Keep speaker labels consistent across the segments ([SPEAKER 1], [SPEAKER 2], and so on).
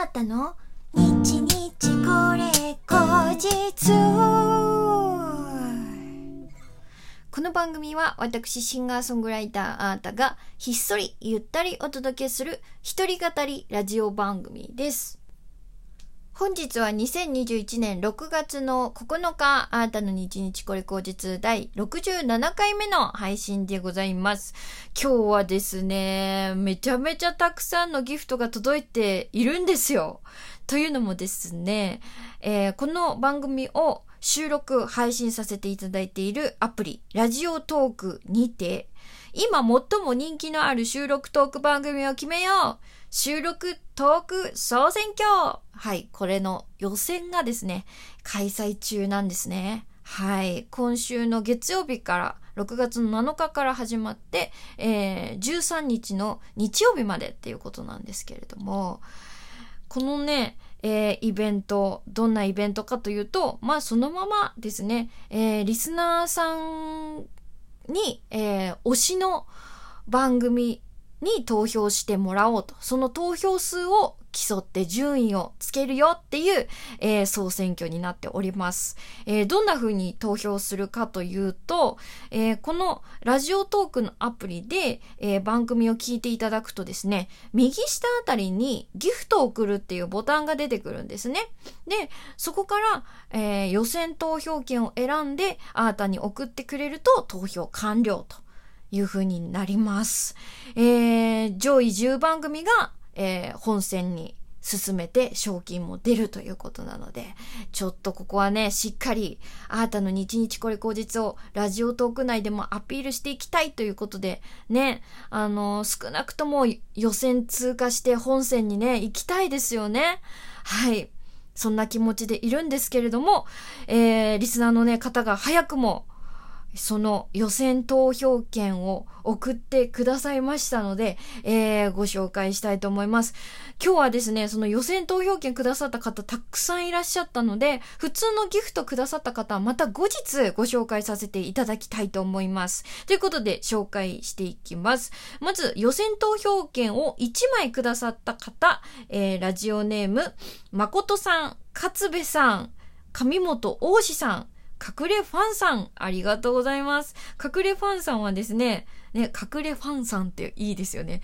[SPEAKER 1] あったの？日日これ後日この番組は私シンガーソングライターあーたがひっそりゆったりお届けする一人語りラジオ番組です。本日は2021年6月の9日、あーたの日日これ口実第67回目の配信でございます。今日はですね、めちゃめちゃたくさんのギフトが届いているんですよ。というのもですね、えーこの番組を収録、配信させていただいているアプリ、ラジオトークにて、今最も人気のある収録トーク番組を決めよう収録トーク総選挙はい、これの予選がですね、開催中なんですね。はい、今週の月曜日から、6月の7日から始まって、えー13日の日曜日までっていうことなんですけれども、このね、えーイベント、どんなイベントかというと、まあそのままですね、えーリスナーさんに、えー推しの番組に投票してもらおうと。その投票数を競って順位をつけるよっていう、えー総選挙になっております。えーどんな風に投票するかというと、えーこのラジオトークのアプリで、え番組を聞いていただくとですね、右下あたりにギフトを送るっていうボタンが出てくるんですね。で、そこから、え予選投票権を選んで、あなたに送ってくれると投票完了という風になります。えー上位10番組が、えー本戦に進めて賞金も出るということなので、ちょっとここはね、しっかり、あなたの日日これ口実をラジオトーク内でもアピールしていきたいということで、ね、あの、少なくとも予選通過して本戦にね、行きたいですよね。はい。そんな気持ちでいるんですけれども、えー、リスナーのね、方が早くも、その予選投票権を送ってくださいましたので、えー、ご紹介したいと思います。今日はですね、その予選投票権くださった方たくさんいらっしゃったので、普通のギフトくださった方はまた後日ご紹介させていただきたいと思います。ということで紹介していきます。まず予選投票権を1枚くださった方、えー、ラジオネーム、誠さん、勝部さん、上本大志さん、隠れファンさん、ありがとうございます。隠れファンさんはですね、ね、隠れファンさんっていいですよね。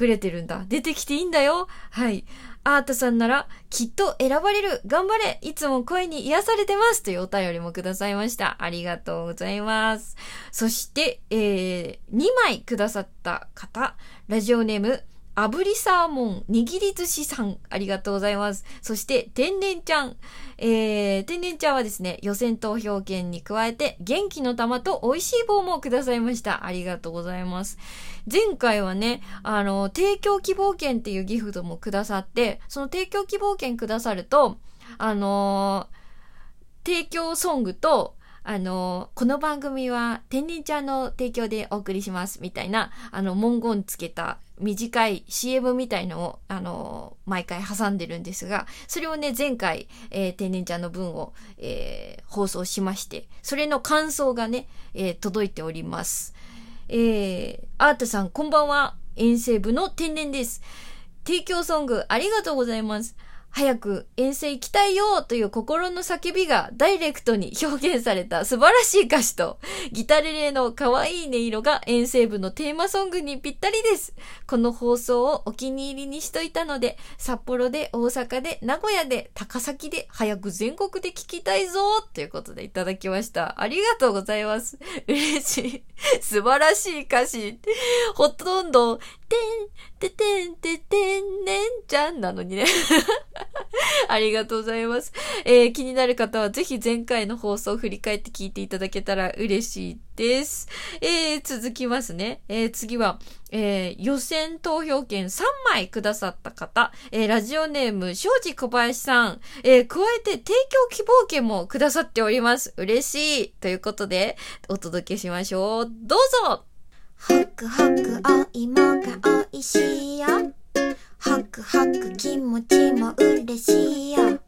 [SPEAKER 1] 隠れてるんだ。出てきていいんだよ。はい。アートさんなら、きっと選ばれる。頑張れ。いつも声に癒されてます。というお便りもくださいました。ありがとうございます。そして、えー、2枚くださった方、ラジオネーム、炙りサーモン握り寿司さん、ありがとうございます。そして、天然ちゃん。えー、天然ちゃんはですね、予選投票権に加えて、元気の玉と美味しい棒もくださいました。ありがとうございます。前回はね、あの、提供希望券っていうギフトもくださって、その提供希望券くださると、あのー提供ソングと、あの、この番組は天然ちゃんの提供でお送りしますみたいな、あの、文言つけた短い CM みたいのを、あの、毎回挟んでるんですが、それをね、前回、えー天然ちゃんの分を、えー放送しまして、それの感想がね、え届いております。えー、アートさん、こんばんは。遠征部の天然です。提供ソングありがとうございます。早く遠征行きたいよという心の叫びがダイレクトに表現された素晴らしい歌詞とギタレレの可愛い音色が遠征部のテーマソングにぴったりです。この放送をお気に入りにしといたので、札幌で大阪で名古屋で高崎で早く全国で聞きたいぞということでいただきました。ありがとうございます。嬉しい。素晴らしい歌詞。ほとんど、てん、ててんててんねんちゃんなのにね。ありがとうございます。えー気になる方はぜひ前回の放送を振り返って聞いていただけたら嬉しいです。えー続きますね。えー次は、えー予選投票権3枚くださった方、えーラジオネーム、庄司小林さん、えー加えて提供希望権もくださっております。嬉しい。ということで、お届けしましょう。どうぞホクホクお芋が美味しいよ。ホクホク気持ちも嬉しいよ。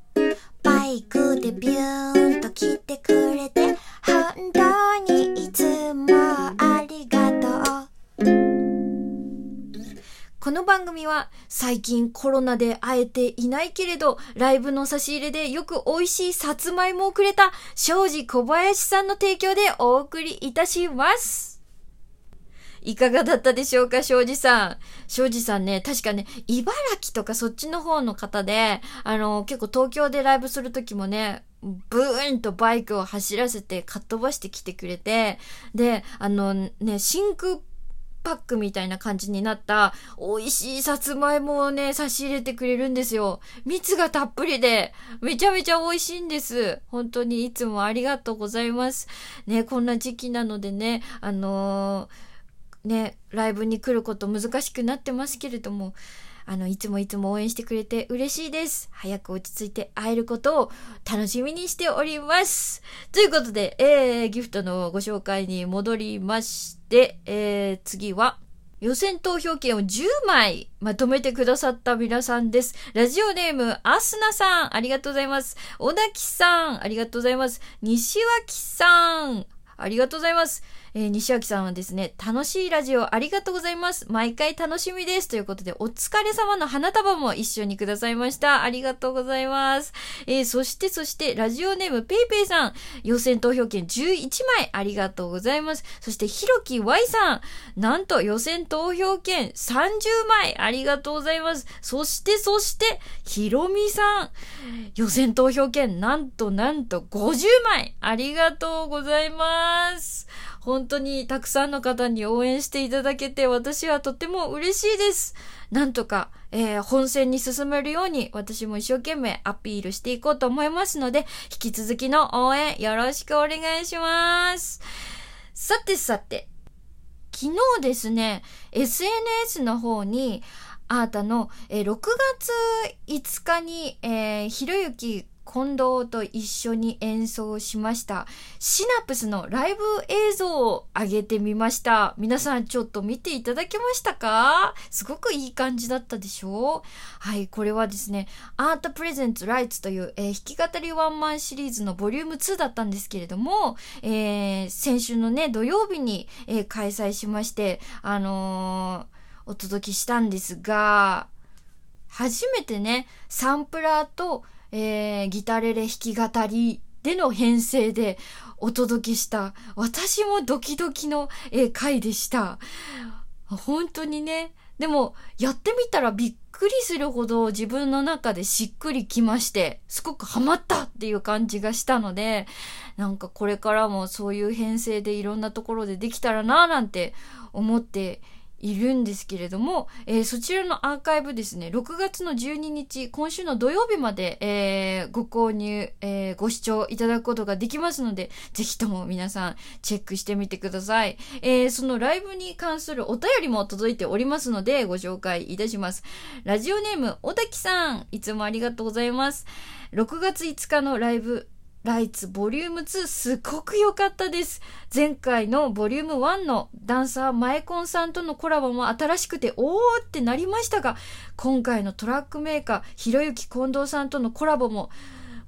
[SPEAKER 1] バイクでビューンと来てくれて本当にいつもありがとう。この番番組は最近コロナで会えていないけれど、ライブの差し入れでよく美味しいさつまいもをくれた庄司小林さんの提供でお送りいたします。いかがだったでしょうか、庄司さん。庄司さんね、確かね、茨城とかそっちの方の方で、あの、結構東京でライブするときもね、ブーンとバイクを走らせてかっ飛ばしてきてくれて、で、あのね、真空パックみたいな感じになった美味しいさつまいもをね、差し入れてくれるんですよ。蜜がたっぷりで、めちゃめちゃ美味しいんです。本当にいつもありがとうございます。ね、こんな時期なのでね、あのー、ね、ライブに来ること難しくなってますけれども、あの、いつもいつも応援してくれて嬉しいです。早く落ち着いて会えることを楽しみにしております。ということで、えー、ギフトのご紹介に戻りまして、えー、次は、予選投票権を10枚まとめてくださった皆さんです。ラジオネーム、アスナさん、ありがとうございます。小田木さん、ありがとうございます。西脇さん、ありがとうございます。えー、西脇さんはですね、楽しいラジオありがとうございます。毎回楽しみです。ということで、お疲れ様の花束も一緒にくださいました。ありがとうございます。えー、そして、そして、ラジオネームペイペイさん、予選投票権11枚ありがとうございます。そして、ひろき Y さん、なんと予選投票権30枚ありがとうございます。そして、そして、ひろみさん、予選投票権なんとなんと50枚ありがとうございます。本当にたくさんの方に応援していただけて私はとても嬉しいです。なんとか、えー、本戦に進めるように私も一生懸命アピールしていこうと思いますので、引き続きの応援よろしくお願いします。さてさて、昨日ですね、SNS の方に、あーたの、えー、6月5日に、えー、ひろゆき近藤と一緒に演奏しました。シナプスのライブ映像を上げてみました。皆さんちょっと見ていただけましたか？すごくいい感じだったでしょ？うはい、これはですね、アートプレゼンツライツという、えー、弾き語りワンマンシリーズのボリューム2だったんですけれども、えー、先週のね、土曜日に、えー、開催しまして、あのお届けしたんですが、初めてね、サンプラーと、えー、ギタレレ弾き語りでの編成でお届けした、私もドキドキの、えー、回でした。本当にね。でも、やってみたらびっくりするほど自分の中でしっくりきまして、すごくハマったっていう感じがしたので、なんかこれからもそういう編成でいろんなところでできたらなぁなんて思っているんですけれども、えー、そちらのアーカイブですね、6月の12日、今週の土曜日まで、えー、ご購入、えー、ご視聴いただくことができますので、ぜひとも皆さんチェックしてみてください。え、そのライブに関するお便りも届いておりますので、ご紹介いたします。ラジオネーム、小滝さん、いつもありがとうございます。6月5日のライブ、ライツボリューム2すごく良かったです。前回のボリューム1のダンサーマエコンさんとのコラボも新しくておーってなりましたが、今回のトラックメーカーひろゆき近藤さんとのコラボも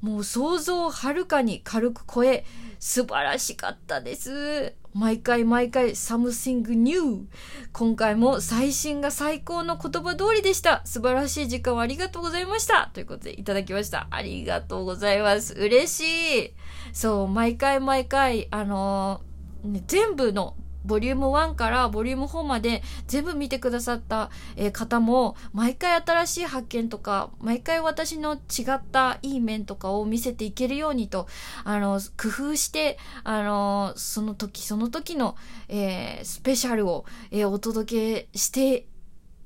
[SPEAKER 1] もう想像をはるかに軽く超え、素晴らしかったです。毎回毎回 something new。今回も最新が最高の言葉通りでした。素晴らしい時間をありがとうございました。ということでいただきました。ありがとうございます。嬉しい。そう、毎回毎回、あのー、ね、全部のボリューム1からボリューム4まで全部見てくださった、えー、方も毎回新しい発見とか毎回私の違ったいい面とかを見せていけるようにとあの工夫してあのその時その時の、えー、スペシャルを、えー、お届けして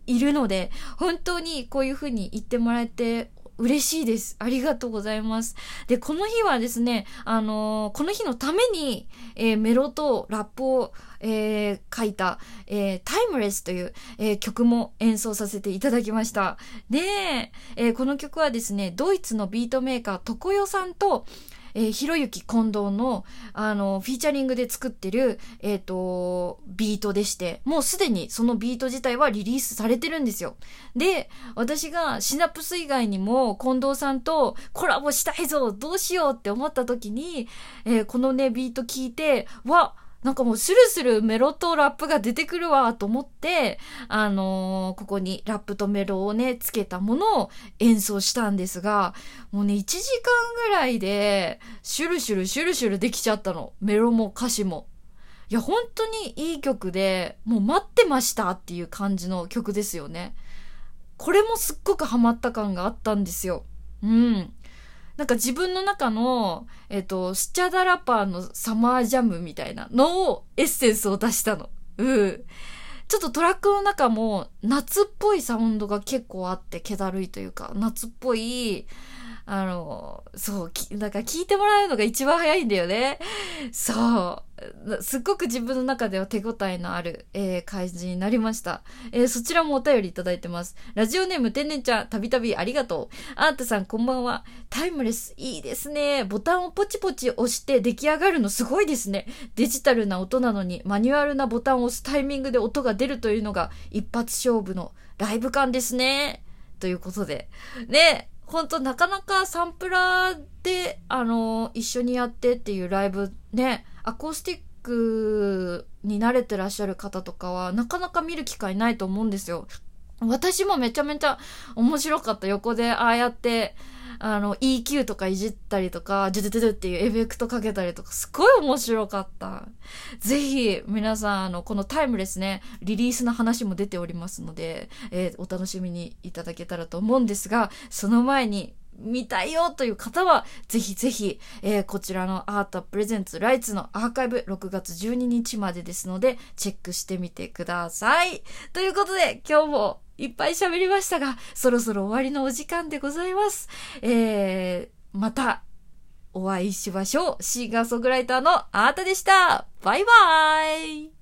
[SPEAKER 1] いるので本当にこういうふうに言ってもらえて嬉しいです。ありがとうございます。で、この日はですね、あのー、この日のために、えー、メロとラップを、えー、書いた、えー、 Timeless という、えー、曲も演奏させていただきました。で、えー、この曲はですね、ドイツのビートメーカー、トコヨさんと、えー、ひろゆき近藤の、あの、フィーチャリングで作ってる、えっ、ー、と、ビートでして、もうすでにそのビート自体はリリースされてるんですよ。で、私がシナプス以外にも近藤さんとコラボしたいぞどうしようって思った時に、えー、このね、ビート聞いて、わっ、なんかもうスルスルメロとラップが出てくるわと思って、あのー、ここにラップとメロをね、つけたものを演奏したんですが、もうね、1時間ぐらいで、シュルシュルシュルシュルできちゃったの。メロも歌詞も。いや、本当にいい曲で、もう待ってましたっていう感じの曲ですよね。これもすっごくハマった感があったんですよ。うん。なんか自分の中の、えっ、ー、と、スチャダラパーのサマージャムみたいなのを、エッセンスを出したの。うん。ちょっとトラックの中も夏っぽいサウンドが結構あって、気だるいというか、夏っぽい、あの、そう、き、だか聞いてもらうのが一番早いんだよね。そう。すっごく自分の中では手応えのある、えー、感じになりました。えー、そちらもお便りいただいてます。ラジオネーム天然ちゃん、たびたびありがとう。あーたさんこんばんは。タイムレス、いいですね。ボタンをポチポチ押して出来上がるのすごいですね。デジタルな音なのに、マニュアルなボタンを押すタイミングで音が出るというのが一発勝負のライブ感ですね。ということで。ね、本当なかなかサンプラーで、あの、一緒にやってっていうライブね、アコースティックに慣れてらっしゃる方とかは、なかなか見る機会ないと思うんですよ。私もめちゃめちゃ面白かった。横でああやって、あの、EQ とかいじったりとか、ジュドゥドゥっていうエフェクトかけたりとか、すごい面白かった。ぜひ、皆さん、あの、このタイムレスね、リリースの話も出ておりますので、えー、お楽しみにいただけたらと思うんですが、その前に、見たいよという方は、ぜひぜひ、えー、こちらのアートプレゼンツライツのアーカイブ6月12日までですので、チェックしてみてください。ということで、今日もいっぱい喋りましたが、そろそろ終わりのお時間でございます。えー、またお会いしましょう。シンガーソングライターのあーたでした。バイバーイ